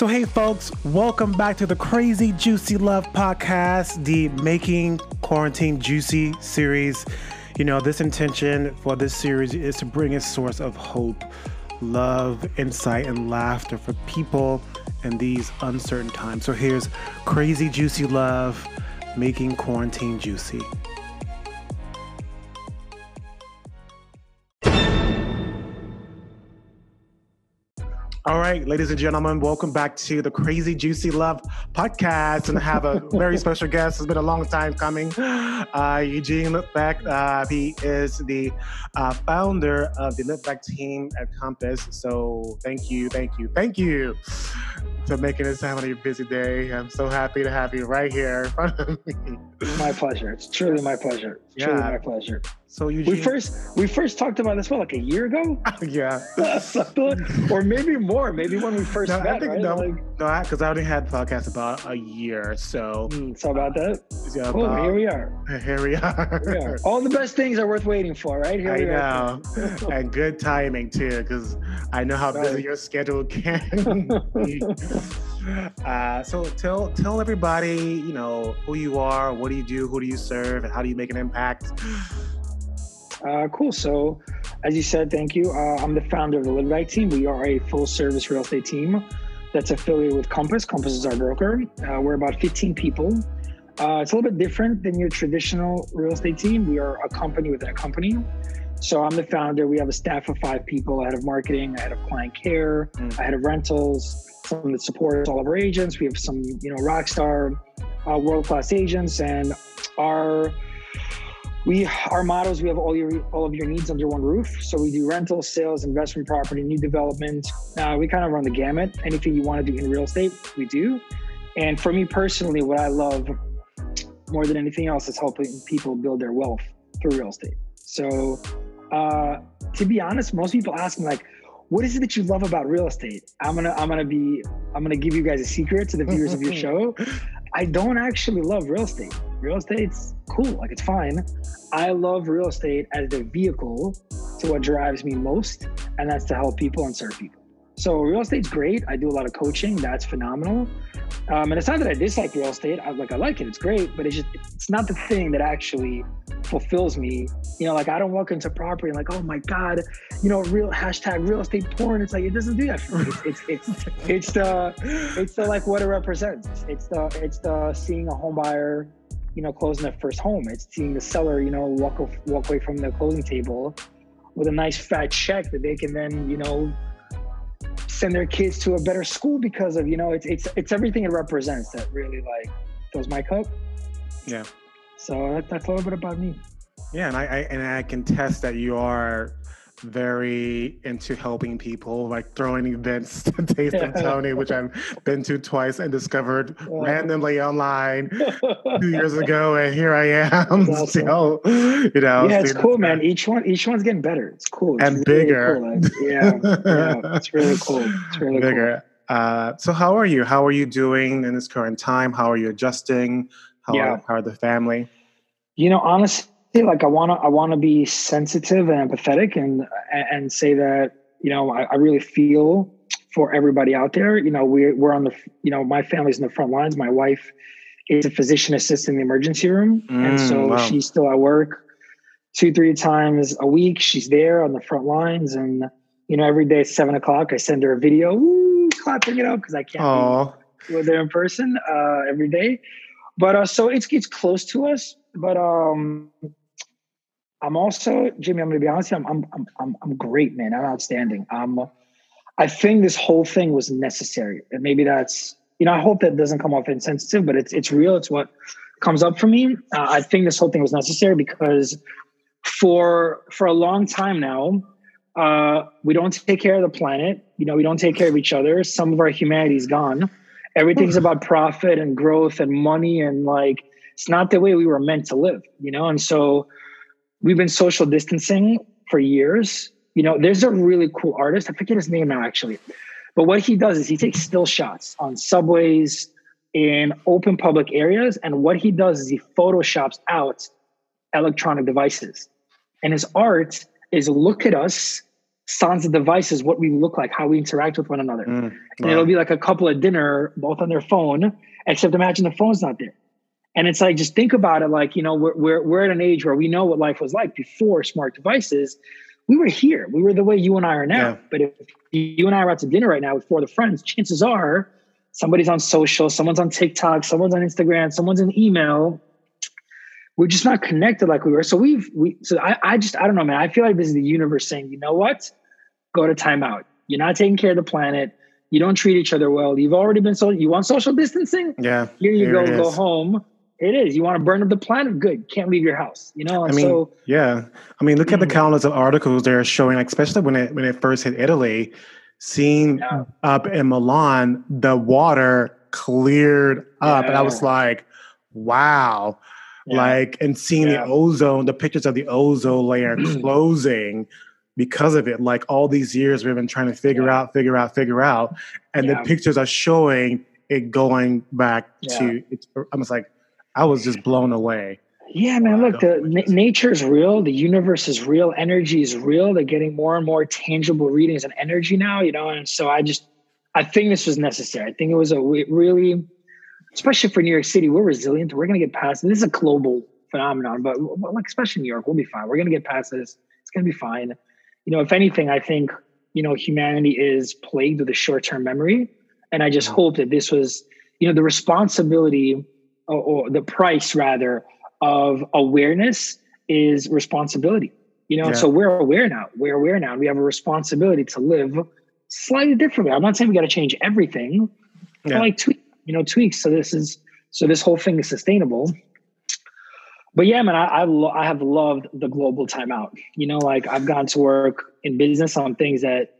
So, hey, folks, welcome back to the Crazy Juicy Love podcast, the Making Quarantine Juicy series. You know, this intention for this series is to bring a source of hope, love, insight, and laughter for people in these uncertain times. So, here's Crazy Juicy Love, Making Quarantine Juicy. All right, ladies and gentlemen, welcome back to the Crazy Juicy Love podcast. And I have a very special guest. It's been a long time coming. Uh, Eugene Litvak. Uh, he is the uh, founder of the Litvak team at Compass. So thank you, thank you, thank you for making this time on your busy day. I'm so happy to have you right here in front of me. My pleasure. It's truly my pleasure. It's Yeah. Truly my pleasure. So Eugene, We first we first talked about this what like a year ago, yeah. or maybe more. Maybe when we first No, met. I think right? no, Like, no, because I already had podcasts about a year. So hmm, so about that. yeah, Oh, about- here we are. Here we are. Here we are. All the best things are worth waiting for, right? Here I we are. know, and good timing too, because I know how busy your schedule can be. Uh, so tell tell everybody, you know, who you are, what do you do, who do you serve, and how do you make an impact? Uh, cool. So, as you said, thank you. Uh, I'm the founder of the Litvak team. We are a full service real estate team that's affiliated with Compass. Compass is our broker. Uh, we're about 15 people. Uh, it's a little bit different than your traditional real estate team. We are a company within a company. So I'm the founder. We have a staff of five people: head of marketing, head of client care, Mm. head of rentals, someone that supports all of our agents. We have some, you know, rock star, uh, world class agents, and our we our is we have all your all of your needs under one roof. So we do rental, sales, investment property, new development. Uh, we kind of run the gamut. Anything you want to do in real estate, we do. And for me personally, what I love more than anything else is helping people build their wealth through real estate. So uh, to be honest, most people ask me like, "What is it that you love about real estate?" I'm gonna I'm gonna be I'm gonna give you guys a secret to the viewers of your show. I don't actually love real estate. Real estate's cool, like it's fine. I love real estate as the vehicle to what drives me most, and that's to help people and serve people. So real estate's great. I do a lot of coaching. That's phenomenal. Um, and it's not that I dislike real estate. I like I like it. It's great, but it's just it's not the thing that actually fulfills me. You know, like I don't walk into property and like, oh my god, you know, real hashtag real estate porn. It's like it doesn't do that for me. It's it's it's, it's the it's the like what it represents. It's the it's the seeing a home buyer, you know, closing their first home. It's seeing the seller, you know, walk walk away from the closing table with a nice fat check that they can then, you know, send their kids to a better school because of, you know, it's it's it's everything it represents that really like fills my cup. Yeah. So that, that's a little bit about me. Yeah, and I, I and I can test that you are very into helping people, like throwing events to Taste of Tony, which I've been to twice and discovered randomly online two years ago, and here I am awesome. still, you know. yeah, it's cool, man. Each one, each one's getting better. It's cool. It's And really bigger. cool. Like, yeah, yeah, it's really cool. It's really cool. bigger. Uh, so, how are you? How are you doing in this current time? How are you adjusting? How, Yeah. are, how are the family? You know, honestly, like I wanna, I wanna be sensitive and empathetic, and and say that you know I, I really feel for everybody out there. You know, we're we're on the, you know, my family's in the front lines. My wife is a physician assistant in the emergency room, and Mm, so wow. she's still at work two, three times a week. She's there on the front lines, and you know, every day at seven o'clock, I send her a video, clapping it up because I can't. be- Oh, we're there in person uh, every day. But uh, so it's it's close to us. But um, I'm also Jimmy. I'm gonna be honest. I'm I'm I'm I'm great, man. I'm outstanding. Um, I think this whole thing was necessary, and maybe that's you know I hope that doesn't come off insensitive, but it's it's real. It's what comes up for me. Uh, I think this whole thing was necessary because for for a long time now, uh, we don't take care of the planet. You know, we don't take care of each other. Some of our humanity is gone. Everything's about profit and growth and money, and like it's not the way we were meant to live. You know, and so we've been social distancing for years. You know, there's a really cool artist. I forget his name now, actually. But what he does is he takes still shots on subways in open public areas. And what he does is he photoshops out electronic devices. And his art is look at us sans the devices what we look like, how we interact with one another. Mm, wow. And it'll be like a couple at dinner, both on their phone, except imagine the phone's not there. And it's like, just think about it like, you know, we're, we're, we're at an age where we know what life was like before smart devices. We were here. We were the way you and I are now. Yeah. But if you and I are out to dinner right now with four of the friends, chances are somebody's on social, someone's on TikTok, someone's on Instagram, someone's in email. We're just not connected like we were. So we've, we, so I, I just, I don't know, man. I feel like this is the universe saying, you know what? Go to timeout. You're not taking care of the planet. You don't treat each other well. You've already been so, you want social distancing? Yeah. Here you go, go home it is. You want to burn up the planet? Good. Can't leave your house. You know. And I mean, so, yeah. I mean, look at the mm. countless of articles they're showing, like, especially when it when it first hit Italy, seeing yeah. up in Milan, the water cleared up, yeah. and I was like, wow. Yeah. Like, and seeing the ozone, the pictures of the ozone layer closing because of it. Like all these years we've been trying to figure out, figure out, figure out, and the pictures are showing it going back to. It's almost like I was just blown away. Yeah, man. Look, the n- nature is real. The universe is real. Energy is real. They're getting more and more tangible readings and energy now. You know, and so I just, I think this was necessary. I think it was a really, especially for New York City, we're resilient. We're gonna get past. This is a global phenomenon, but like especially New York, we'll be fine. We're gonna get past this. It's gonna be fine. You know, if anything, I think you know humanity is plagued with a short-term memory, and I just hope that this was, you know, the responsibility or, the price rather of awareness is responsibility. You know, yeah. so we're aware now. We're aware now. We have a responsibility to live slightly differently. I'm not saying we got to change everything, yeah. like tweak, you know, tweaks. So this is so this whole thing is sustainable. But yeah, man, I I, lo- I have loved the global timeout. You know, like I've gone to work in business on things that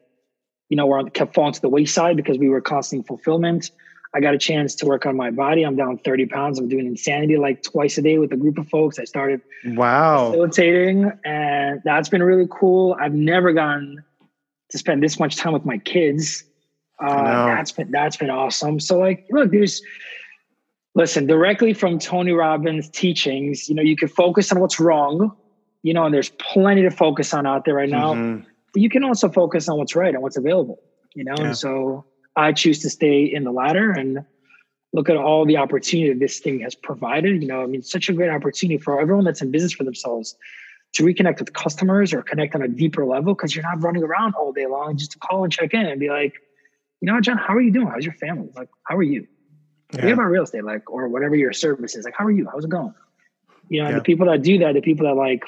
you know were kept falling to the wayside because we were costing fulfillment. I got a chance to work on my body. I'm down 30 pounds. I'm doing insanity like twice a day with a group of folks. I started wow facilitating, and that's been really cool. I've never gotten to spend this much time with my kids. Uh, that's been that's been awesome. So like, look, there's listen directly from Tony Robbins' teachings. You know, you can focus on what's wrong. You know, and there's plenty to focus on out there right now. Mm-hmm. But you can also focus on what's right and what's available. You know, yeah. and so I choose to stay in the latter and look at all the opportunity this thing has provided. You know, I mean, such a great opportunity for everyone that's in business for themselves to reconnect with customers or connect on a deeper level because you're not running around all day long just to call and check in and be like, you know, John, how are you doing? How's your family? Like, how are you? Yeah. Forget about real estate, like, or whatever your service is. Like, how are you? How's it going? You know, yeah. the people that do that, the people that like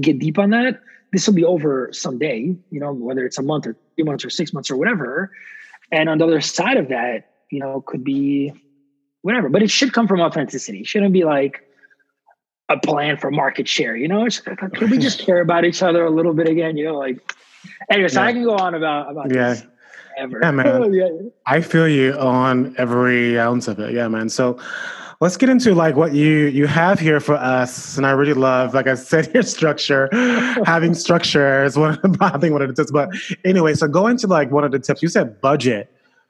get deep on that, this will be over someday, you know, whether it's a month or three months or six months or whatever. And on the other side of that, you know, could be whatever, but it should come from authenticity. It shouldn't be like a plan for market share. You know, it's, can we just care about each other a little bit again? You know, like anyway. So yeah. I can go on about about yeah. This ever. Yeah, man. yeah. I feel you on every ounce of it. Yeah, man. So let's get into like what you you have here for us and i really love like i said your structure having structure is one of the, i think one of the tips but anyway so go into like one of the tips. You said budget.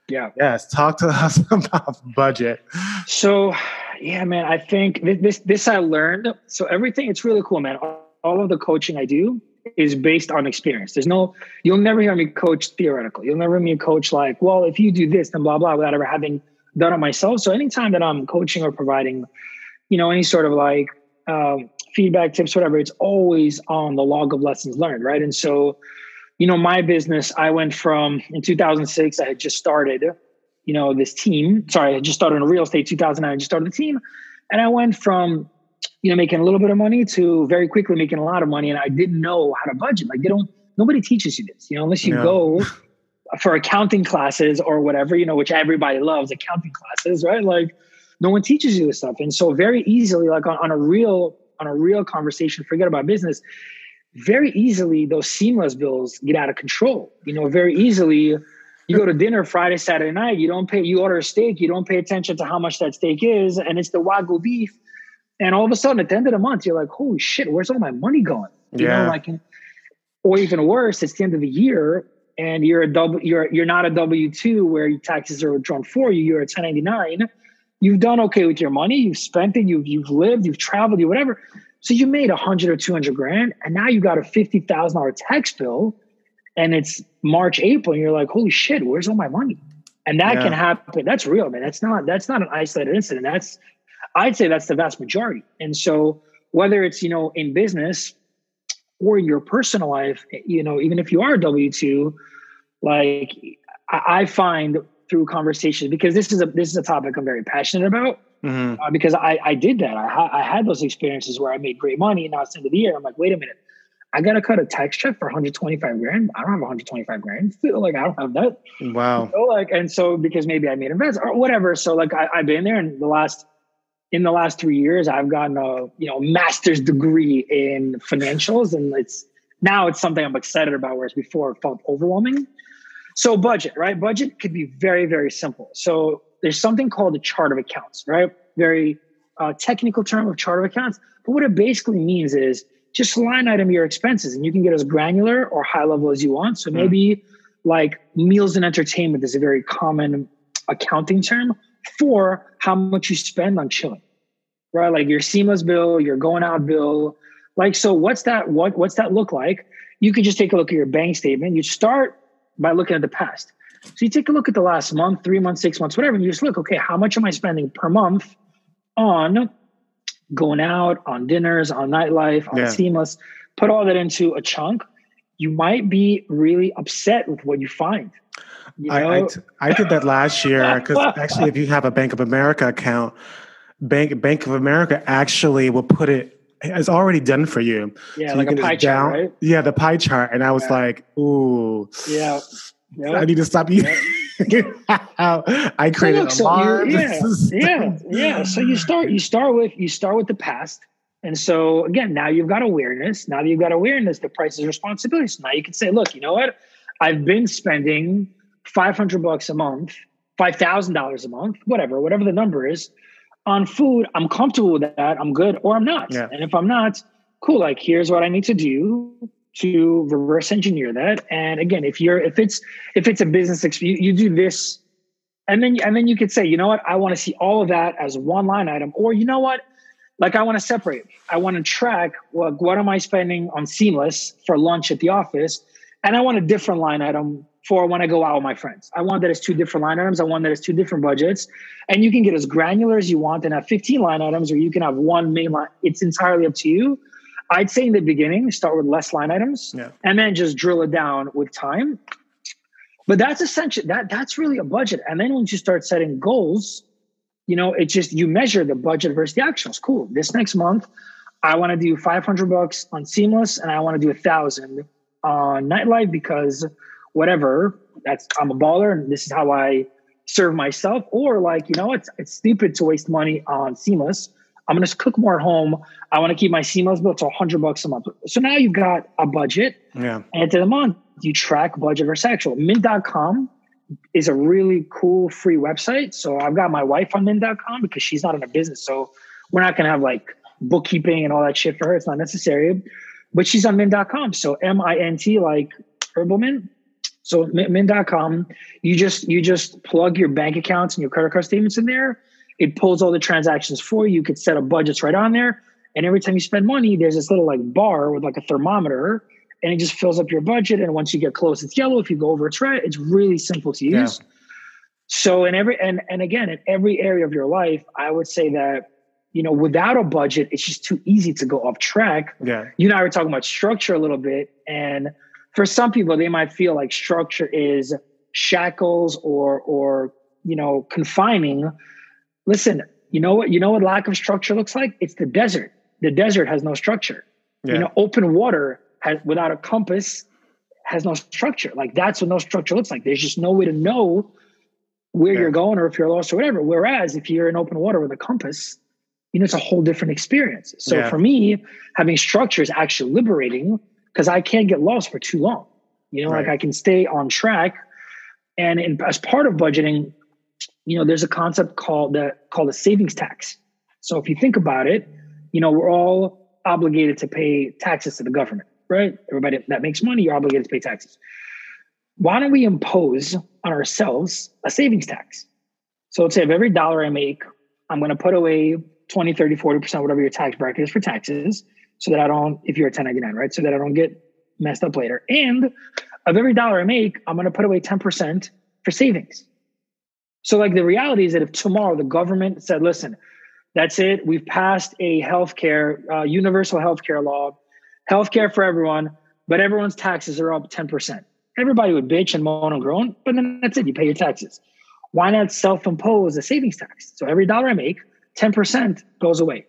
Yeah. Yes talk to us about budget. So yeah man i think this this i learned. So everything it's really cool man. All of the coaching i do is based on experience. There's no you'll never hear me coach theoretical. You'll never hear me coach like well if you do this then blah blah without ever having done it myself. So anytime that I'm coaching or providing, you know, any sort of like um, feedback, tips, whatever, it's always on the log of lessons learned, right? And so, you know, my business, I went from in 2006, I had just started, you know, this team. Sorry, I just started in real estate. 2009, I just started the team, and I went from you know making a little bit of money to very quickly making a lot of money, and I didn't know how to budget. Like they don't, nobody teaches you this, you know, unless you no. go for accounting classes or whatever, you know, which everybody loves accounting classes, right? Like no one teaches you this stuff. And so very easily, like on, on a real, on a real conversation, forget about business, very easily those seamless bills get out of control. You know, very easily you go to dinner Friday, Saturday night, you don't pay, you order a steak, you don't pay attention to how much that steak is, and it's the Wagyu beef. And all of a sudden at the end of the month, you're like, holy shit, where's all my money going? You yeah. know, like or even worse, it's the end of the year and you're a double you're you're not a w2 where your taxes are drawn for you you're a 1099 you've done okay with your money you've spent it you've you've lived you've traveled you whatever so you made a hundred or 200 grand and now you got a $50000 tax bill and it's March, April, and you're like, holy shit, where's all my money? And that yeah. can happen. That's real, man. That's not that's not an isolated incident. That's I'd say that's the vast majority. And so whether it's, you know, in business or in your personal life, you know, even if you are W two, like I, find through conversations because this is a this is a topic I'm very passionate about. Mm-hmm. Uh, because I I did that. I ha- I had those experiences where I made great money, and now it's the end of the year. I'm like, wait a minute, I got to cut a tax check for 125 grand. I don't have 125 grand. like I don't have that. Wow. So like, and so because maybe I made investment or whatever. So like I, have been there in the last in the last three years, I've gotten a you know master's degree in financials, and it's now it's something I'm excited about. Whereas before it felt overwhelming. So budget, right? Budget could be very very simple. So there's something called a chart of accounts, right? Very uh, technical term of chart of accounts, but what it basically means is just line item your expenses, and you can get as granular or high level as you want. So hmm. maybe mm. like meals and entertainment is a very common accounting term for how much you spend on chilling, right? Like your seamless bill, your going out bill. Like, so what's that? What, what's that look like? You could just take a look at your bank statement. You start by looking at the past. So you take a look at the last month, three months, six months, whatever, and you just look, okay, how much am I spending per month on going out, on dinners, on nightlife, on yeah. seamless? Put all that into a chunk. You might be really upset with what you find. You know? I, I, t- I did that last year because actually, if you have a Bank of America account, Bank Bank of America actually will put it. It's already done for you. Yeah, so like you a pie chart, right? Yeah, the pie chart, and I was yeah. like, "Ooh, yeah, yep. I need to stop you." I created so look, so you, yeah, yeah, yeah. So you start, you start with, you start with the past, and so again, now you've got awareness. Now that you've got awareness, the price is responsibility. So now you can say, "Look, you know what? I've been spending 500 bucks a month, $5,000 a month, whatever, whatever the number is on food. I'm comfortable with that. I'm good or I'm not. Yeah. And if I'm not, cool. Like, here's what I need to do to reverse engineer that. And again, if you're, if it's, if it's a business, you, you do this and then, and then you could say, you know what? I want to see all of that as one line item, or you know what? Like I want to separate. I want to track what, what am I spending on seamless for lunch at the office? And I want a different line item for when I go out with my friends. I want that as two different line items. I want that as two different budgets. And you can get as granular as you want and have 15 line items, or you can have one main line. It's entirely up to you. I'd say in the beginning, start with less line items yeah. and then just drill it down with time. But that's essentially that that's really a budget. And then once you start setting goals, you know, it just you measure the budget versus the actions. Cool. This next month, I want to do 500 bucks on seamless and I want to do a thousand on nightlife because whatever. That's I'm a baller, and this is how I serve myself. Or like, you know, it's it's stupid to waste money on seamless. I'm gonna cook more at home. I want to keep my seamless bill to 100 bucks a month. So now you've got a budget. Yeah. And to the month, you track budget versus actual. Mint.com is a really cool free website. So I've got my wife on Mint.com because she's not in a business. So we're not gonna have like bookkeeping and all that shit for her. It's not necessary. But she's on Mint.com. So M I N T like herbal mint. So mint.com, you just you just plug your bank accounts and your credit card statements in there. It pulls all the transactions for you. You could set up budgets right on there. And every time you spend money, there's this little like bar with like a thermometer, and it just fills up your budget. And once you get close, it's yellow. If you go over, it's red. It's really simple to use. Yeah. So in every and and again, in every area of your life, I would say that you know without a budget, it's just too easy to go off track. Yeah. You and I were talking about structure a little bit, and for some people they might feel like structure is shackles or or you know confining. Listen you know what you know what lack of structure looks like? It's the desert. The desert has no structure. Yeah. you know open water has without a compass has no structure. Like that's what no structure looks like. There's just no way to know where yeah. you're going or if you're lost or whatever. Whereas if you're in open water with a compass you know it's a whole different experience. So yeah. for me having structure is actually liberating because I can't get lost for too long. You know, right. like I can stay on track. And in, as part of budgeting, you know, there's a concept called the called a savings tax. So if you think about it, you know, we're all obligated to pay taxes to the government, right? Everybody that makes money, you're obligated to pay taxes. Why don't we impose on ourselves a savings tax? So let's say of every dollar I make, I'm going to put away 20, 30, 40%, whatever your tax bracket is for taxes so that I don't, if you're a 1099, right? So that I don't get messed up later. And of every dollar I make, I'm going to put away 10% for savings. So, like, the reality is that if tomorrow the government said, listen, that's it, we've passed a healthcare, uh, universal healthcare law, healthcare for everyone, but everyone's taxes are up 10%. Everybody would bitch and moan and groan, but then that's it, you pay your taxes. Why not self impose a savings tax? So, every dollar I make, 10% goes away.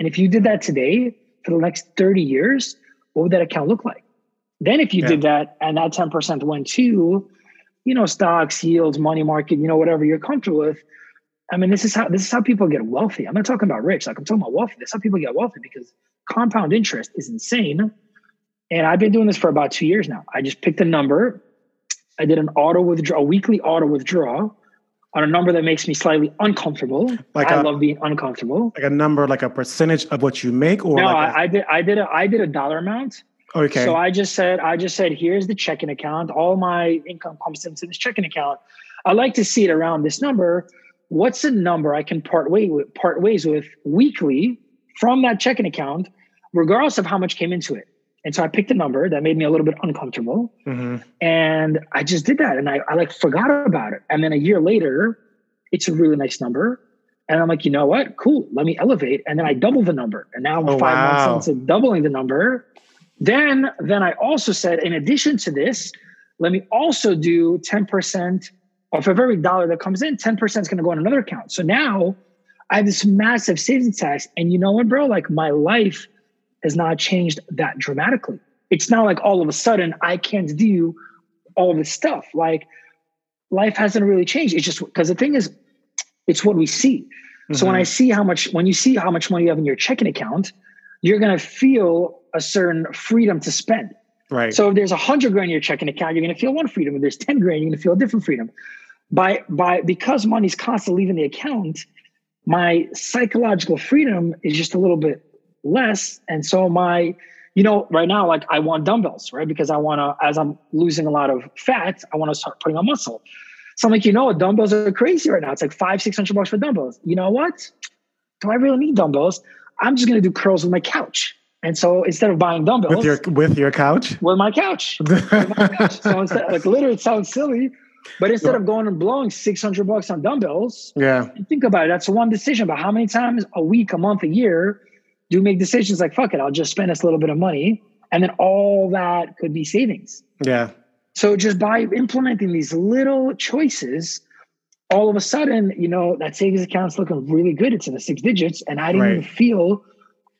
And if you did that today for the next 30 years, what would that account look like? Then if you yeah. did that and that 10% went to, you know, stocks, yields, money market, you know, whatever you're comfortable with. I mean, this is how this is how people get wealthy. I'm not talking about rich, like I'm talking about wealthy. This is how people get wealthy because compound interest is insane. And I've been doing this for about two years now. I just picked a number. I did an auto withdraw, a weekly auto withdrawal on a number that makes me slightly uncomfortable. Like I a, love being uncomfortable. Like a number, like a percentage of what you make, or no? Like a- I did. I did a. I did a dollar amount. Okay. So I just said, I just said, here's the checking account. All my income comes into this checking account. I like to see it around this number. What's a number I can part way with, part ways with weekly from that checking account, regardless of how much came into it? And so I picked a number that made me a little bit uncomfortable. Mm-hmm. And I just did that. And I, I like forgot about it. And then a year later, it's a really nice number. And I'm like, you know what? Cool. Let me elevate. And then I double the number. And now I'm oh, five wow. months into doubling the number. Then, then I also said, in addition to this, let me also do 10% of every dollar that comes in, 10% is going to go on another account. So now I have this massive savings tax. And you know what, bro? Like my life has not changed that dramatically. It's not like all of a sudden I can't do all this stuff. Like life hasn't really changed. It's just because the thing is, it's what we see. Mm-hmm. So when mm-hmm. I see how much, when you see how much money you have in your checking account, you're going to feel a certain freedom to spend. Right. So if there's a hundred grand in your checking account, you're going to feel one freedom. If there's 10 grand, you're going to feel a different freedom. By, by, because money's constantly leaving the account, my psychological freedom is just a little bit less. And so my, you know, right now, like I want dumbbells, right? Because I want to, as I'm losing a lot of fat, I want to start putting on muscle. So I'm like, you know what? Dumbbells are crazy right now. It's like five, 600 bucks for dumbbells. You know what? Do I really need dumbbells? I'm just going to do curls with my couch. And so instead of buying dumbbells with your with your couch, with my couch, with my couch. so instead, like literally, it sounds silly, but instead of going and blowing 600 bucks on dumbbells, yeah, think about it. That's one decision. But how many times a week, a month, a year do make decisions like fuck it? I'll just spend this little bit of money, and then all that could be savings. Yeah. So just by implementing these little choices, all of a sudden, you know, that savings account's looking really good. It's in the six digits, and I didn't right. even feel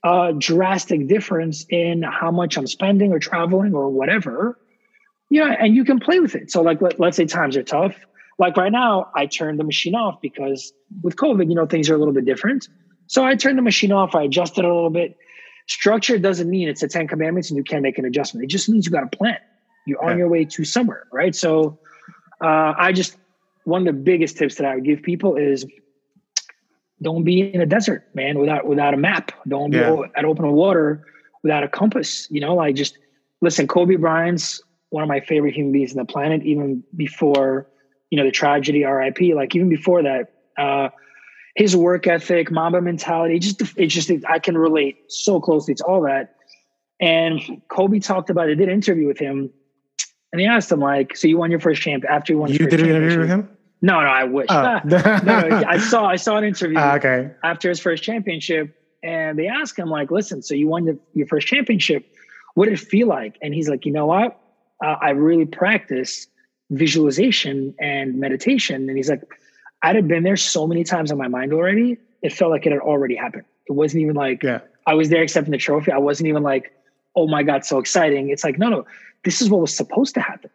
a drastic difference in how much I'm spending or traveling or whatever. You know, and you can play with it. So, like, let, let's say times are tough. Like right now, I turned the machine off because with COVID, you know, things are a little bit different. So I turned the machine off. I adjusted a little bit. Structure doesn't mean it's the Ten Commandments and you can't make an adjustment. It just means you got a plan. You're on your way to somewhere, right? So uh, I just one of the biggest tips that I would give people is don't be in a desert, man, without without a map. Don't be at open water without a compass. You know, like just listen. Kobe Bryant's one of my favorite human beings on the planet. Even before you know the tragedy, R.I.P. Like even before that, uh, his work ethic, Mamba mentality. Just it's just I can relate so closely to all that. And Kobe talked about. I did an interview with him, and he asked him like, "So you won your first champ after you won?" You did an interview with him? No, no, I wish. Oh. no, no, I saw I saw an interview uh, okay. after his first championship, and they asked him like, "Listen, so you won the, your first championship. What did it feel like?" And he's like, "You know what? Uh, I really practice visualization and meditation." And he's like, "I'd have been there so many times in my mind already. It felt like it had already happened. It wasn't even like yeah. I was there accepting the trophy. I wasn't even like, oh my god, so exciting. It's like, no, no, this is what was supposed to happen."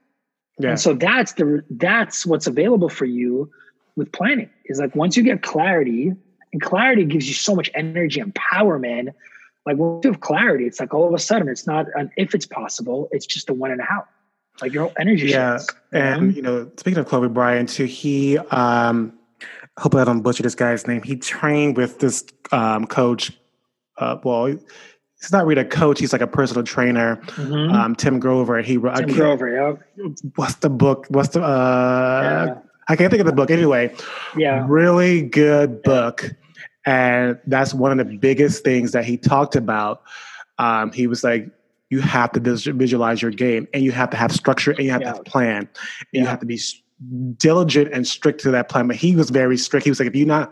Yeah. And so that's the that's what's available for you with planning. Is like once you get clarity, and clarity gives you so much energy and power, man. Like once you have clarity, it's like all of a sudden it's not an if it's possible, it's just a when and a how. Like your whole energy. Yeah. Shifts, and you know, speaking of Kobe Bryant too, he um hope I don't butcher this guy's name. He trained with this um coach uh well he's not really a coach. He's like a personal trainer. Mm-hmm. Um, Tim Grover. He Tim Grover. Yeah. What's the book? What's the? Uh, yeah. I can't think of the book. Anyway. Yeah. Really good book, and that's one of the biggest things that he talked about. Um, he was like, you have to visualize your game and you have to have structure and you have yeah. to have plan and yeah. you have to be diligent and strict to that plan but he was very strict. He was like if you're not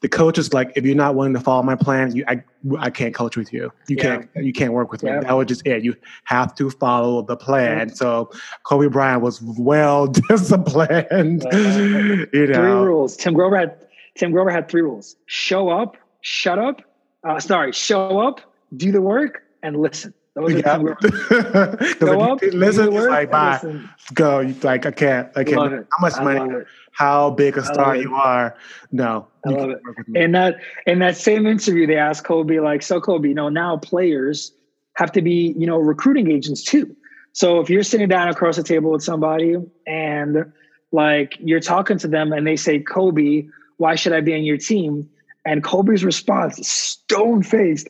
the coach is like if you're not willing to follow my plan you i, I can't coach with you. You yeah. can't you can't work with me. That was just it. You have to follow the plan. So kobe bryant was well disciplined you know? three rules. Tim grover had tim grover had three rules. Show up shut up uh, sorry show up do the work and listen those yeah. Go up, listen, like, bye, listen. go. Like, I can't, I can't. How much money? How big a star you are? No, I love it. In that, in that same interview, they asked Kobe, like, so Kobe, you know, now players have to be, you know, recruiting agents too. So if you're sitting down across the table with somebody and like you're talking to them and they say, Kobe, why should I be on your team? And Kobe's response, stone faced,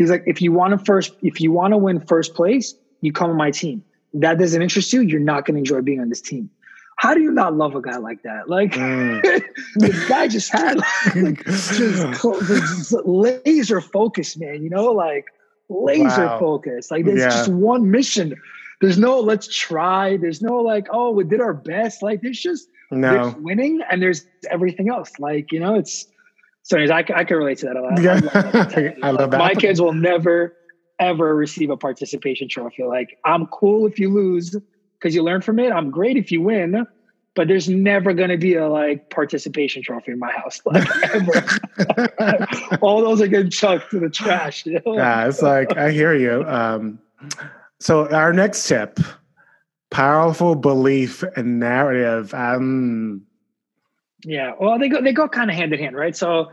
He's like, if you want to first, if you want to win first place, you come on my team. That doesn't interest you, you're not going to enjoy being on this team. How do you not love a guy like that? Like mm. the guy just had like, just, just laser focus, man. You know, like laser wow. focus. Like there's yeah. just one mission. There's no let's try. There's no like, oh, we did our best. Like there's just no. there's winning and there's everything else. Like, you know, it's so anyways, I, I can relate to that a lot. Yeah. I love, that. I love that. My kids will never, ever receive a participation trophy. Like, I'm cool if you lose because you learn from it. I'm great if you win, but there's never going to be a like participation trophy in my house. Like, ever. All those are getting chucked to the trash. You know? Yeah, it's like, I hear you. Um, so, our next tip powerful belief and narrative. Um, yeah, well, they go they go kind of hand in hand, right? So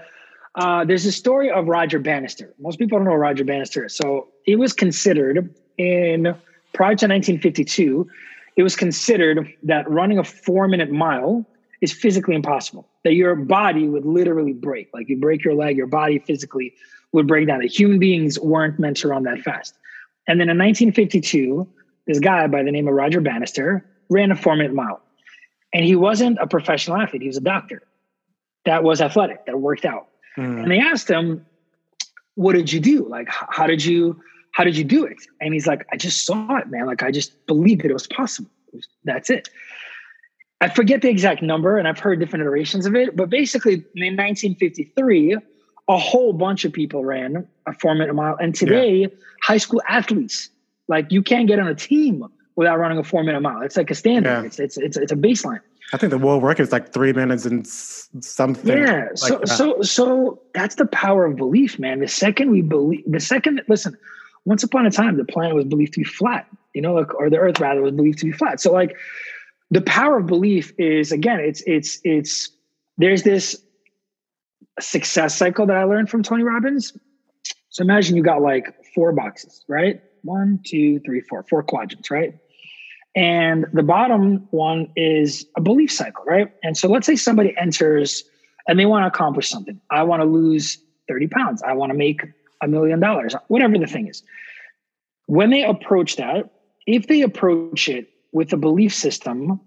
uh, there's a story of Roger Bannister. Most people don't know Roger Bannister. So it was considered in prior to 1952, it was considered that running a four minute mile is physically impossible. That your body would literally break. Like you break your leg, your body physically would break down. That human beings weren't meant to run that fast. And then in 1952, this guy by the name of Roger Bannister ran a four minute mile. And he wasn't a professional athlete, he was a doctor that was athletic, that worked out. Mm. And they asked him, What did you do? Like, how did you? How did you do it? And he's like, I just saw it, man. Like, I just believed that it was possible. That's it. I forget the exact number, and I've heard different iterations of it, but basically in 1953, a whole bunch of people ran a four minute mile. And today, yeah. high school athletes, like you can't get on a team without running a four minute mile. It's like a standard. Yeah. It's, it's, it's it's a baseline. I think the world record is like three minutes and something. Yeah. Like so that. so so that's the power of belief, man. The second we believe, the second listen, once upon a time, the planet was believed to be flat. You know, like, or the Earth rather was believed to be flat. So like, the power of belief is again, it's it's it's there's this success cycle that I learned from Tony Robbins. So imagine you got like four boxes, right? One, two, three, four, four quadrants, right? And the bottom one is a belief cycle, right? And so let's say somebody enters and they want to accomplish something. I want to lose 30 pounds. I want to make a million dollars, whatever the thing is. When they approach that, if they approach it with a belief system,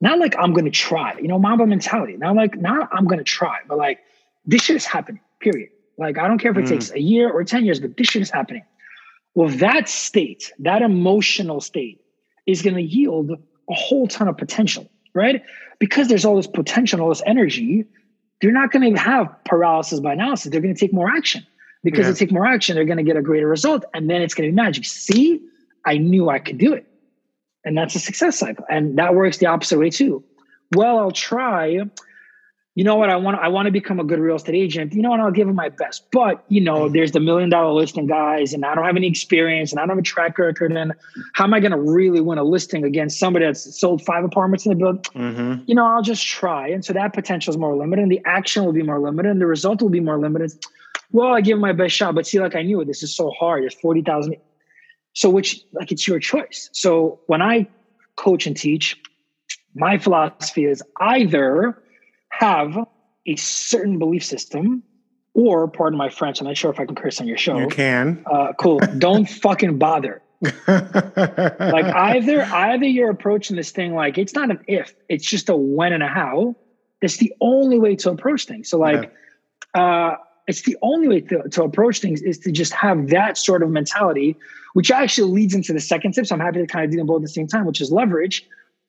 not like I'm going to try, you know, Mamba mentality, not like, not I'm going to try, but like this shit is happening, period. Like, I don't care if it mm. takes a year or 10 years, but this shit is happening. Well, that state, that emotional state, is going to yield a whole ton of potential, right? Because there's all this potential, all this energy, they're not going to have paralysis by analysis. They're going to take more action. Because yeah. they take more action, they're going to get a greater result. And then it's going to be magic. See, I knew I could do it. And that's a success cycle. And that works the opposite way too. Well, I'll try you know what, I want I want to become a good real estate agent. You know what, I'll give it my best. But you know, mm-hmm. there's the million dollar listing guys, and I don't have any experience, and I don't have a track record. And how am I going to really win a listing against somebody that's sold five apartments in the building? Mm-hmm. You know, I'll just try. And so that potential is more limited, and the action will be more limited, and the result will be more limited. Well, I give my best shot, but see, like I knew it. This is so hard. It's forty thousand. So which like it's your choice. So when I coach and teach, my philosophy is either have a certain belief system, or pardon my French, I'm not sure if I can curse on your show. You can. Uh, cool. Don't fucking bother. like either either you're approaching this thing like it's not an if, it's just a when and a how. That's the only way to approach things. So like, yeah. uh, it's the only way to, to approach things is to just have that sort of mentality, which actually leads into the second tip. So I'm happy to kind of do them both at the same time, which is leverage.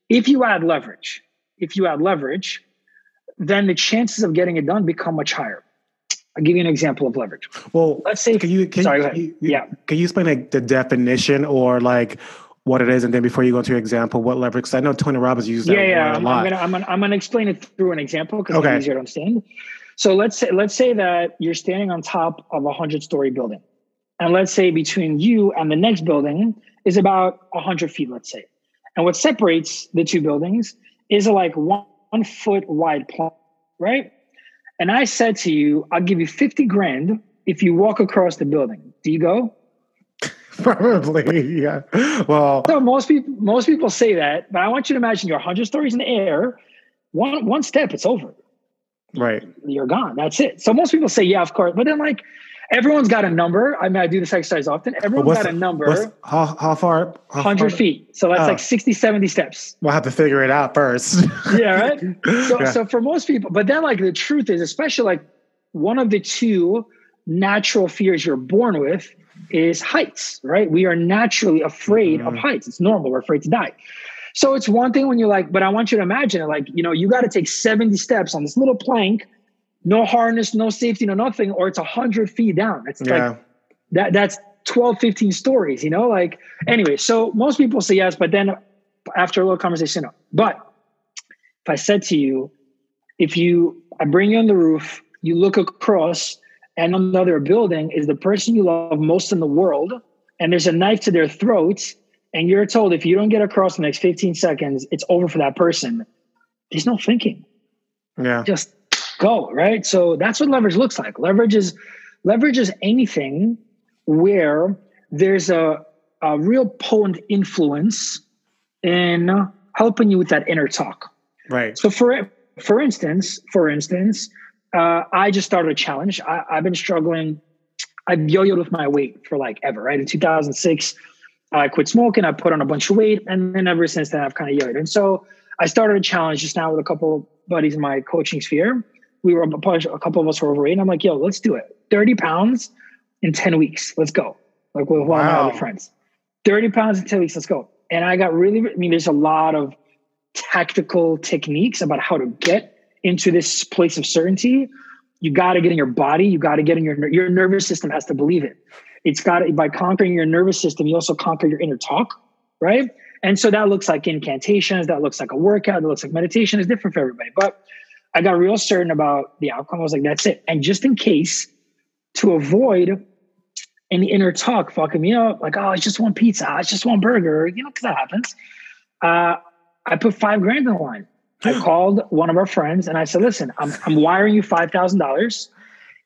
If you add leverage, if you add leverage, then the chances of getting it done become much higher. I'll give you an example of leverage. Well, let's say, can you, can sorry, you, you, yeah. Can you explain like the definition or like what it is, and then before you go into your example, what leverage? Because I know Tony Robbins uses that yeah, yeah. a I'm, lot. I'm gonna, I'm gonna, I'm gonna explain it through an example because okay. it's easier to understand. So let's say, let's say that you're standing on top of a hundred story building, and let's say between you and the next building is about a hundred feet. Let's say, and what separates the two buildings is a like one, one foot wide plot, right? And I said to you, I'll give you 50 grand if you walk across the building. Do you go? Probably, yeah. Well, so most people most people say that, but I want you to imagine you're 100 stories in the air. One one step, it's over. Right. You're gone. That's it. So most people say, yeah, of course. But then, like, everyone's got a number. I mean, I do this exercise often. Everyone's got a number. How, how far? How 100 far? feet. So that's oh. like 60, 70 steps. We'll have to figure it out first. yeah, right? So, yeah. so for most people, but then like the truth is, especially like one of the two natural fears you're born with is heights, right? We are naturally afraid mm-hmm. of heights. It's normal. We're afraid to die. So it's one thing when you're like, but I want you to imagine it like, you know, you got to take 70 steps on this little plank no harness, no safety, no nothing, or it's a hundred feet down. It's yeah. like that that's 12, 15 stories, you know, like anyway. So most people say yes, but then after a little conversation, no. But if I said to you, if you I bring you on the roof, you look across, and another building is the person you love most in the world, and there's a knife to their throat, and you're told if you don't get across the next 15 seconds, it's over for that person. There's no thinking. Yeah. Just go, right? So that's what leverage looks like. Leverage is leverage is anything where there's a, a real potent influence in helping you with that inner talk. Right. So for for instance, for instance, uh, I just started a challenge. I, I've been struggling. I've yo-yoed with my weight for like ever, right? In 2006, I quit smoking. I put on a bunch of weight, and then ever since then, I've kind of yo-yoed. And so I started a challenge just now with a couple buddies in my coaching sphere, we were a bunch, a couple of us were overweight. And I'm like, yo, let's do it. 30 pounds in 10 weeks. Let's go. Like with one wow. of my other friends. 30 pounds in 10 weeks. Let's go. And I got really, I mean, there's a lot of tactical techniques about how to get into this place of certainty. You got to get in your body. You got to get in your, your nervous system has to believe it. It's got to, by conquering your nervous system, you also conquer your inner talk, right? And so that looks like incantations. That looks like a workout. That looks like meditation. It's different for everybody. But I got real certain about the outcome. I was like, that's it. And just in case, to avoid any inner talk fucking me up, like, oh, it's just one pizza, it's just one burger, you know, because that happens. Uh, I put five grand in the line. I called one of our friends and I said, listen, I'm, I'm wiring you $5,000.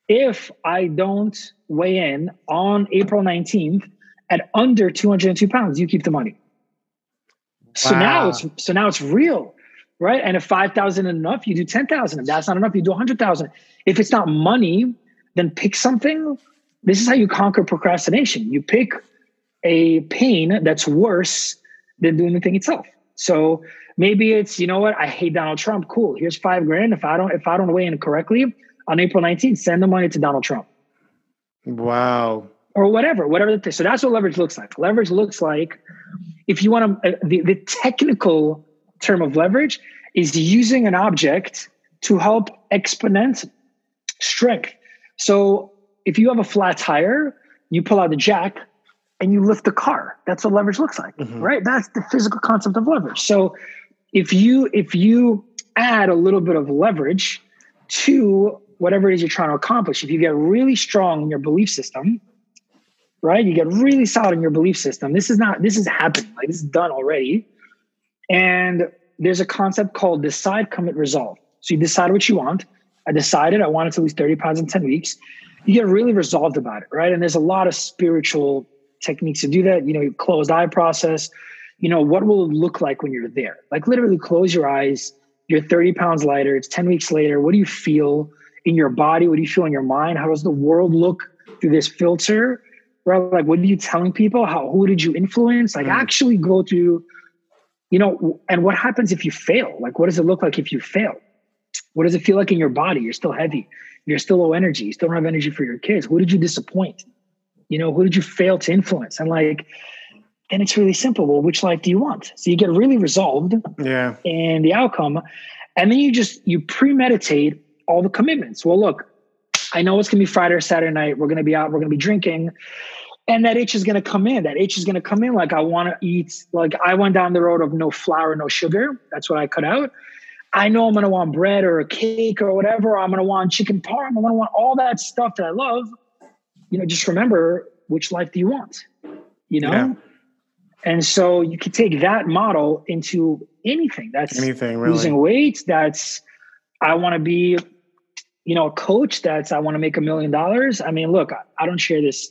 If I don't weigh in on April 19th at under 202 pounds, you keep the money. Wow. So now it's so now it's real right? And if 5,000 enough, you do 10,000. If that's not enough, you do 100,000. If it's not money, then pick something. This is how you conquer procrastination. You pick a pain that's worse than doing the thing itself. So maybe it's, you know what, I hate Donald Trump. Cool. Here's five grand. If I don't, if I don't weigh in correctly on April 19th, send the money to Donald Trump. Wow. Or whatever, whatever. The, so that's what leverage looks like. Leverage looks like if you want to, uh, the, the technical term of leverage is using an object to help exponent strength. So if you have a flat tire, you pull out the jack and you lift the car. That's what leverage looks like, mm-hmm. right? That's the physical concept of leverage. So if you if you add a little bit of leverage to whatever it is you're trying to accomplish, if you get really strong in your belief system, right? You get really solid in your belief system. This is not this is happening. Like this is done already. And there's a concept called decide, commit, resolve. So you decide what you want. I decided I wanted to lose 30 pounds in 10 weeks. You get really resolved about it, right? And there's a lot of spiritual techniques to do that. You know, closed eye process. You know, what will it look like when you're there? Like literally close your eyes. You're 30 pounds lighter. It's 10 weeks later. What do you feel in your body? What do you feel in your mind? How does the world look through this filter? Right? Like, what are you telling people? How who did you influence? Like, mm. actually go through you know and what happens if you fail like what does it look like if you fail what does it feel like in your body? You're still heavy. You're still low energy. You still don't have energy for your kids. Who did you disappoint? You know, who did you fail to influence? And like, and it's really simple. Well, which life do you want? So you get really resolved Yeah. in the outcome. And then you just you premeditate all the commitments. Well, look, I know it's gonna be Friday or Saturday night. We're gonna be out, we're gonna be drinking. And that itch is gonna come in. That itch is gonna come in. Like I wanna eat, like I went down the road of no flour, no sugar. That's what I cut out. I know I'm gonna want bread or a cake or whatever. I'm gonna want chicken parm. I'm gonna want all that stuff that I love. You know, just remember which life do you want? You know? Yeah. And so you could take that model into anything. That's Anything really. losing weight. That's I want to be, you know, a coach. That's I want to make a million dollars. I mean, look, I, I don't share this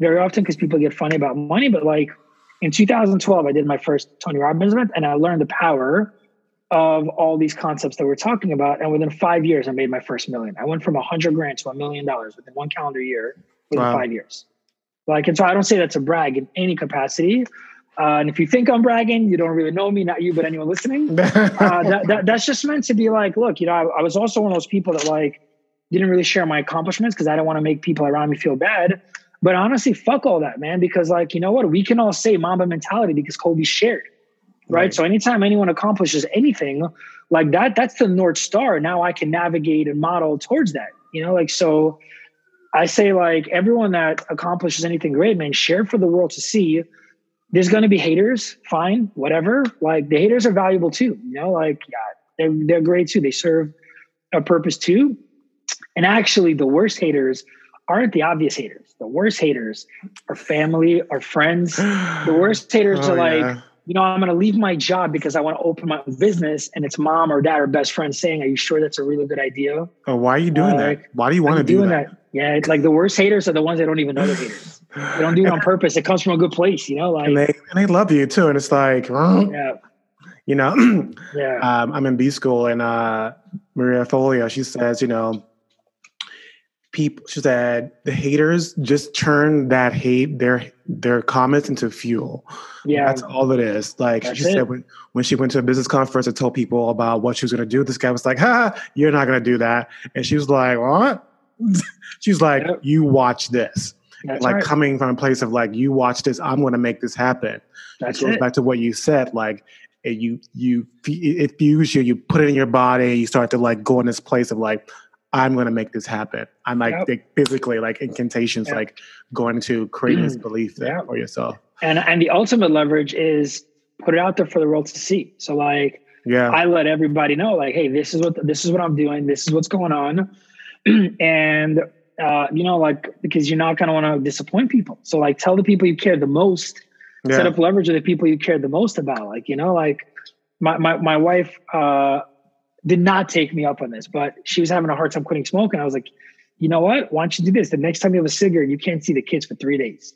very often because people get funny about money, but like in 2012, I did my first Tony Robbins event and I learned the power of all these concepts that we're talking about. And within five years, I made my first million. I went from a hundred grand to a million dollars within one calendar year within Wow. five years. Like, and so I don't say that to brag in any capacity. Uh, and if you think I'm bragging, you don't really know me, not you, but anyone listening. Uh, that, that, that's just meant to be like, look, you know, I, I was also one of those people that like didn't really share my accomplishments because I don't want to make people around me feel bad. But honestly, fuck all that, man. Because like, you know what? We can all say Mamba mentality because Kobe shared, right? Right. So anytime anyone accomplishes anything like that, that's the North Star. Now I can navigate and model towards that, you know, like, so I say like everyone that accomplishes anything great, man, share for the world to see. There's going to be haters, fine, whatever. Like the haters are valuable too, you know, like, yeah, they're, they're great too. They serve a purpose too. And actually, the worst haters aren't the obvious haters. The worst haters are family, are friends. The worst haters Oh, are like, yeah. you know, I'm going to leave my job because I want to open my own business. And it's mom or dad or best friend saying, Are you sure that's a really good idea? Oh, why are you doing Uh, that? like, Why do you want to do doing that? Yeah, it's like the worst haters are the ones that don't even know they're haters. They don't do it on purpose. It comes from a good place, you know. Like, And they and they love you too, and it's like, yeah, you know, yeah, um, I'm in B school, and uh, Marie Forleo, she says, you know, people. She said the haters just turn that hate their their comments into fuel. yeah, That's all it is. Like That's she it. said when when she went to a business conference and told people about what she was going to do, this guy was like, "Ha, you're not going to do that," and she was like, "What?" She's like, Yep. "You watch this." that's like right. coming from a place of like, "You watch this. I'm going to make this happen." That's it goes it. back to what you said like it, you you it fuels you you put it in your body you start to like go in this place of like i'm going to make this happen i'm like, Yep. like, physically like incantations Yep. like going to creating this belief there Yep. for yourself And and the ultimate leverage is put it out there for the world to see. So like, yeah I let everybody know, like, hey, this is what this is what I'm doing. This is what's going on, and uh, you know, like, because you're not gonna want to disappoint people. So like, tell the people you care the most. Set up leverage with the people you care the most about. Like, you know, like my my my wife uh, did not take me up on this, but she was having a hard time quitting smoking. I was like, you know what? Why don't you do this? The next time you have a cigarette, you can't see the kids for three days.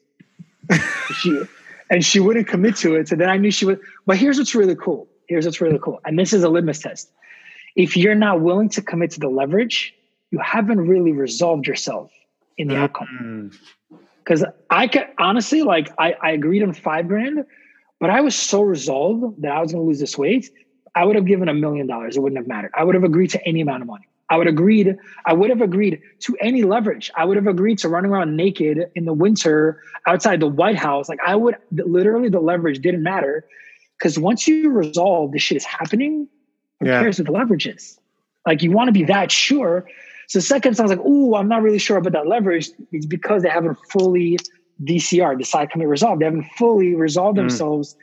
she and she wouldn't commit to it. So then I knew she would. But here's what's really cool. Here's what's really cool. And this is a litmus test. If you're not willing to commit to the leverage, you haven't really resolved yourself in the outcome. Mm. Because I could honestly, like, I, I agreed on five grand, but I was so resolved that I was going to lose this weight. I would have given a million dollars. It wouldn't have mattered. I would have agreed to any amount of money. I would agreed. I would have agreed to any leverage. I would have agreed to running around naked in the winter outside the White House. Like I would literally, the leverage didn't matter because once you resolve the shit is happening, who Yeah. cares what the leverage is? Like you want to be that sure. So second sounds like, oh, I'm not really sure about that leverage. It's because they haven't fully DCR, decide, commit, resolve. They haven't fully resolved Mm. themselves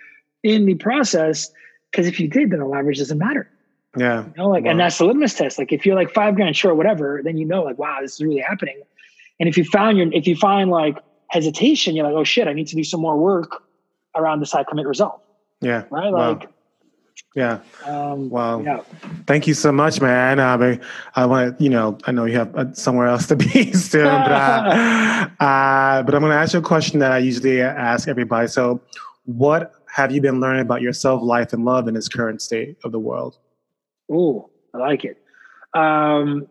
in the process. Because if you did, then the leverage doesn't matter. yeah You know, like, and that's the litmus test. Like, if you're like five grand, short, whatever, then you know, like, wow, this is really happening. And if you found your, if you find like hesitation, you're like, oh shit, I need to do some more work around decide, commit, result. yeah Right? Wow. Like, yeah um, Wow. yeah. Thank you so much, man. I, I want to, you know, I know you have uh, somewhere else to be still, but, uh, uh, but I'm going to ask you a question that I usually ask everybody. So, what have you been learning about yourself, life, and love in this current state of the world? Ooh, I like it. Um,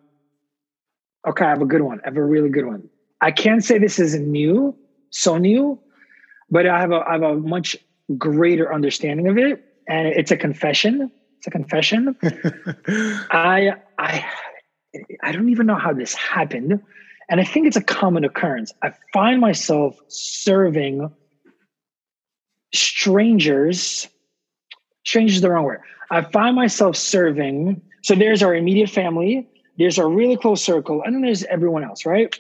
okay, I have a good one. I have a really good one. I can't say this is new, so new, but I have a I have a much greater understanding of it, and it's a confession. It's a confession. I I I don't even know how this happened. And I think it's a common occurrence. I find myself serving strangers, strangers is the wrong word. I find myself serving. So there's our immediate family, there's our really close circle, and then there's everyone else, right?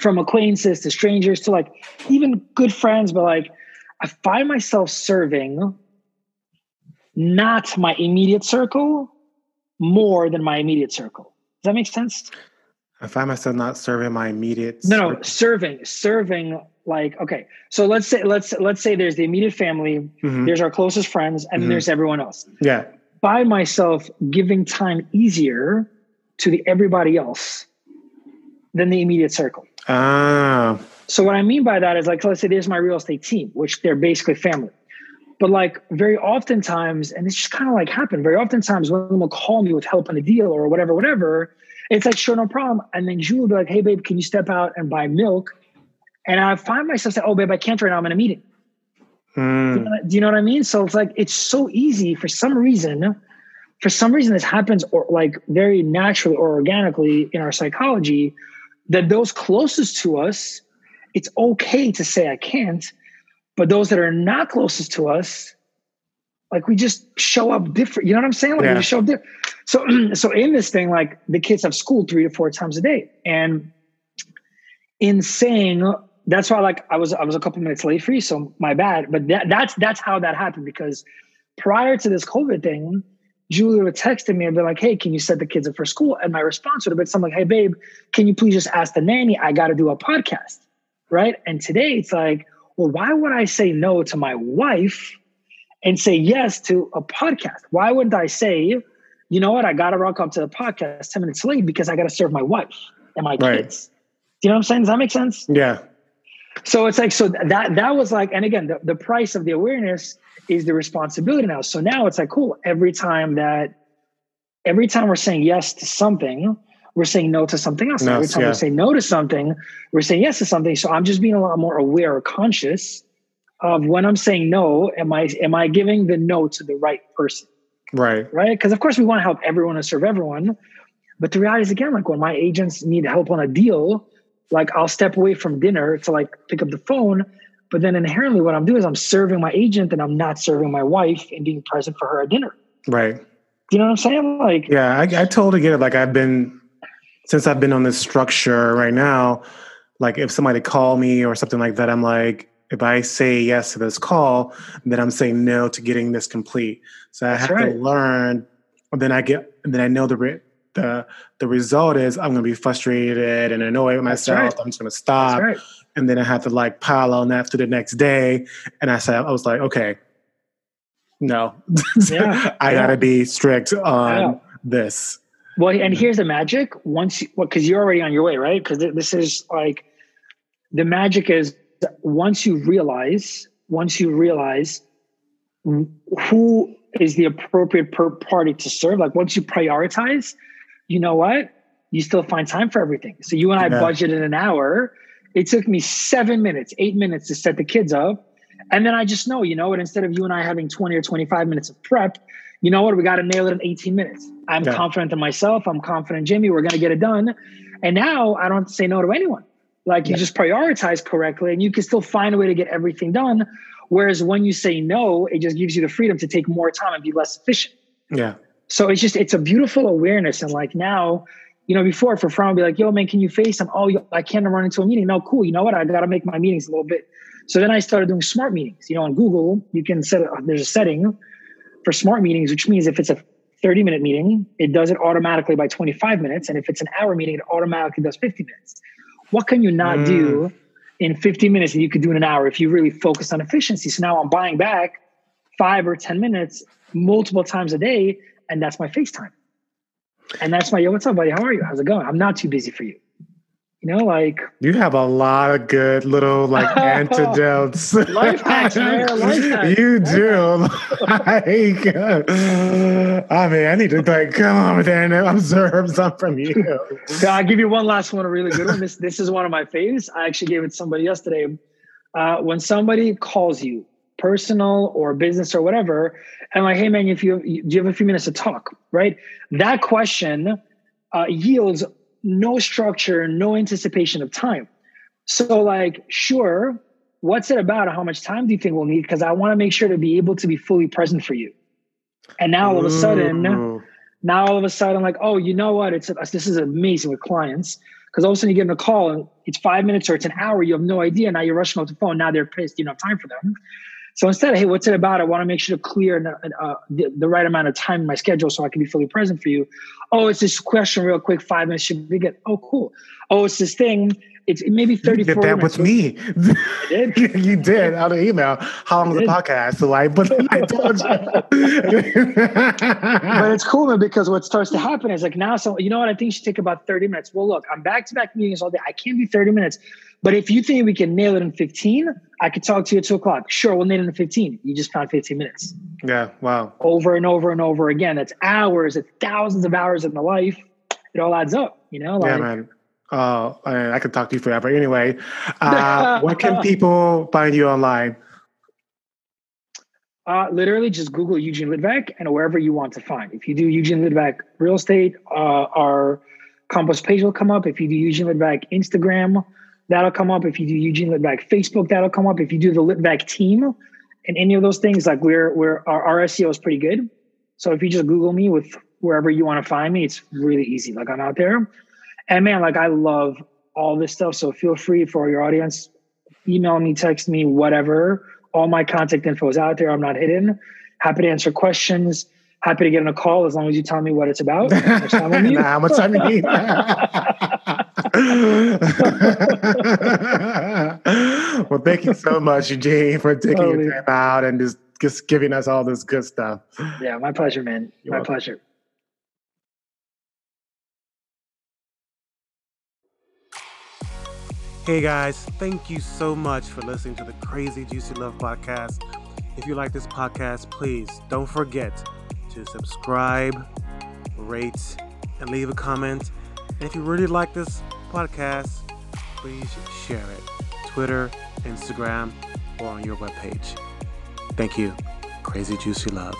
From acquaintances to strangers to like even good friends, but like I find myself serving not my immediate circle more than my immediate circle. Does that make sense? I find myself not serving my immediate. No, no, serving, serving. Like, okay, so let's say let's let's say there's the immediate family, mm-hmm. there's our closest friends, and mm-hmm. there's everyone else. Yeah. By myself giving time easier to the everybody else than the immediate circle. Ah. So what I mean by that is like, let's say there's my real estate team, which they're basically family. But like very oftentimes, and it's just kind of like happened, very oftentimes when they'll call me with help on a deal or whatever, whatever, it's like, sure, no problem. And then Julie will be like, hey, babe, can you step out and buy milk? And I find myself saying, oh, babe, I can't right now. I'm in a meeting. Mm. Do, you know, do, you know, what I mean? So it's like, it's so easy for some reason. For some reason, this happens or like very naturally or organically in our psychology that those closest to us, it's okay to say I can't. But those that are not closest to us, like we just show up different. You know what I'm saying? Like yeah. we show up different. So, so in this thing, like the kids have school three to four times a day, and in saying that's why, like I was, I was a couple minutes late for you, so my bad. But that, that's that's how that happened because prior to this COVID thing, Julia would text me and be like, "Hey, can you set the kids up for school?" And my response would have been something like, "Hey, babe, can you please just ask the nanny? I got to do a podcast." Right. And today it's like, well, why would I say no to my wife and say yes to a podcast? Why wouldn't I say, you know what? I got to rock up to the podcast 10 minutes late because I got to serve my wife and my right. kids. Do you know what I'm saying? Does that make sense? Yeah. So it's like, so that, that was like, and again, the, the price of the awareness is the responsibility now. So now it's like, cool. Every time that, every time we're saying yes to something, we're saying no to something else. No, every time yeah. we say no to something, we're saying yes to something. So I'm just being a lot more aware or conscious of when I'm saying no, am I, am I giving the no to the right person? Right. Right. Because of course we want to help everyone and serve everyone. But the reality is again, like when my agents need help on a deal, like I'll step away from dinner to like pick up the phone. But then inherently what I'm doing is I'm serving my agent and I'm not serving my wife and being present for her at dinner. Right. You know what I'm saying? Like Yeah, I, I totally get it. Like I've been since I've been on this structure right now, like if somebody call me or something like that, I'm like, if I say yes to this call, then I'm saying no to getting this complete. So I have right. to learn. And then I get, and then I know the the the result is I'm going to be frustrated and annoyed with myself. Right. I'm just going to stop, right. and then I have to like pile on that to the next day. And I said, I was like, okay, no, yeah. I yeah. got to be strict on this. Well, and here's the magic. Once, well, because you're already on your way, right? Because this is like the magic is once you realize, once you realize who is the appropriate per party to serve, like once you prioritize, you know what? You still find time for everything. So you and I yeah. budgeted an hour. It took me seven minutes, eight minutes to set the kids up. And then I just know, you know what? Instead of you and I having 20 or 25 minutes of prep, you know what? We got to nail it in 18 minutes. I'm yeah. confident in myself. I'm confident, Jimmy. We're going to get it done. And now I don't have to say no to anyone. Like you just prioritize correctly and you can still find a way to get everything done. Whereas when you say no, it just gives you the freedom to take more time and be less efficient. Yeah. So it's just, it's a beautiful awareness. And like now, you know, before for Fran be like, yo, man, can you FaceTime? Oh, I can't run into a meeting. No, cool. You know what? I got to make my meetings a little bit. So then I started doing smart meetings. You know, on Google, you can set, there's a setting for smart meetings, which means if it's a 30 minute meeting, it does it automatically by 25 minutes. And if it's an hour meeting, it automatically does 50 minutes. What can you not mm. do in 15 minutes that you could do in an hour if you really focus on efficiency? So now I'm buying back five or 10 minutes multiple times a day, and that's my FaceTime. And that's my, yo, what's up, buddy? How are you? How's it going? I'm not too busy for you. You know, like you have a lot of good little like antidotes. Life hacks, man. Life hacks. You do. like, I mean, I need to like come on with and observe something from you. Yeah, I'll give you one last one, a really good one. This this is one of my faves. I actually gave it to somebody yesterday. Uh, when somebody calls you personal or business or whatever. And like, hey man, if you, do you have a few minutes to talk, right? That question uh, yields no structure, no anticipation of time. So like, sure, what's it about? How much time do you think we'll need? Because I want to make sure to be able to be fully present for you. And now all of a sudden, Ooh. now all of a sudden, like, oh, you know what? It's this is amazing with clients because all of a sudden you get in a call and it's five minutes or it's an hour. You have no idea. Now you're rushing off the phone. Now they're pissed. You don't have time for them. So instead, of hey, what's it about? I want to make sure to clear uh, the, the, right amount of time in my schedule so I can be fully present for you. Oh, it's this question, real quick, five minutes should be good. Oh, cool. Oh, it's this thing. It's maybe 30, you did that with me. Did. you did out of email. How long is the podcast? So like, but I told you. but it's cool man, because what starts to happen is like now, so you know what? I think you should take about 30 minutes. Well, look, I'm back to back meetings all day. I can't do 30 minutes. But if you think we can nail it in 15, I could talk to you at two o'clock. Sure, we'll nail it in 15. You just found 15 minutes. Yeah, wow. Over and over and over again. That's hours, it's thousands of hours in the life. It all adds up, you know? Like, yeah, man. Oh, I could talk to you forever. Anyway, uh, where can people find you online? Uh, literally, just Google Eugene Litvak and wherever you want to find. If you do Eugene Litvak real estate, uh, our Compass page will come up. If you do Eugene Litvak Instagram, that'll come up. If you do Eugene Litvak Facebook, that'll come up. If you do the Litvak team and any of those things, like we're we're our, our SEO is pretty good. So if you just Google me with wherever you want to find me, it's really easy. Like I'm out there. And man, like I love all this stuff. So feel free for your audience, email me, text me, whatever. All my contact info is out there. I'm not hidden. Happy to answer questions happy to get on a call as long as you tell me what it's about. How much time you need? well, thank you so much, Eugene, for taking totally. your time out and just, just giving us all this good stuff. Yeah, my pleasure, man. You're my welcome. pleasure. Hey guys, thank you so much for listening to the Crazy Juicy Love podcast. If you like this podcast, please don't forget to subscribe, rate, and leave a comment. And if you really like this podcast, please share it. Twitter, Instagram, or on your webpage. Thank you. Crazy Juicy Love.